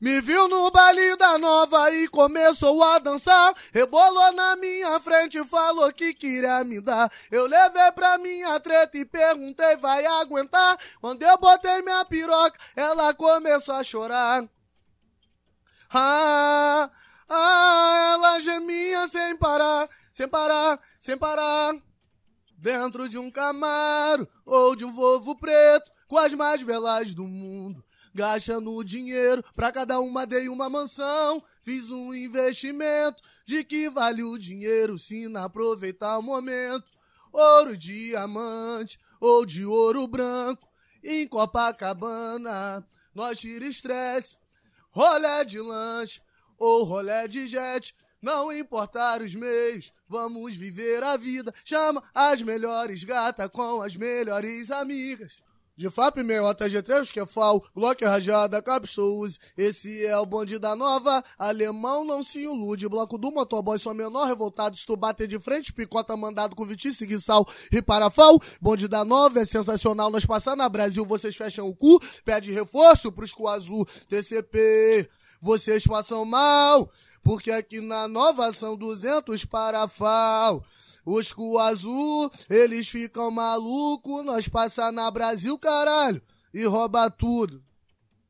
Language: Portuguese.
Me viu no baile da nova e começou a dançar. Rebolou na minha frente e falou que queria me dar. Eu levei pra minha treta e perguntei, vai aguentar? Quando eu botei minha piroca, ela começou a chorar. Ah, ah, ela gemia sem parar, sem parar, sem parar. Dentro de um Camaro ou de um Volvo preto, com as mais belas do mundo gastando dinheiro, pra cada uma dei uma mansão. Fiz um investimento, de que vale o dinheiro se não aproveitar o momento? Ouro, diamante ou de ouro branco, em Copacabana, nós tira estresse. Rolé de lanche ou rolé de jet, não importar os meios, vamos viver a vida. Chama as melhores gatas com as melhores amigas. De FAP, meiota, G3, que é FAL, Glock rajada, Capsule, esse é o bonde da nova, alemão não se ilude, bloco do motoboy só menor, revoltado, se tu bater de frente, picota mandado com vitice, guiçal e parafal, bonde da nova é sensacional, nós passar na Brasil, vocês fecham o cu, pede reforço pros cu azul, TCP, vocês passam mal, porque aqui na nova são 200 parafal. Os cu azul, eles ficam maluco, nós passa na Brasil, caralho, e rouba tudo.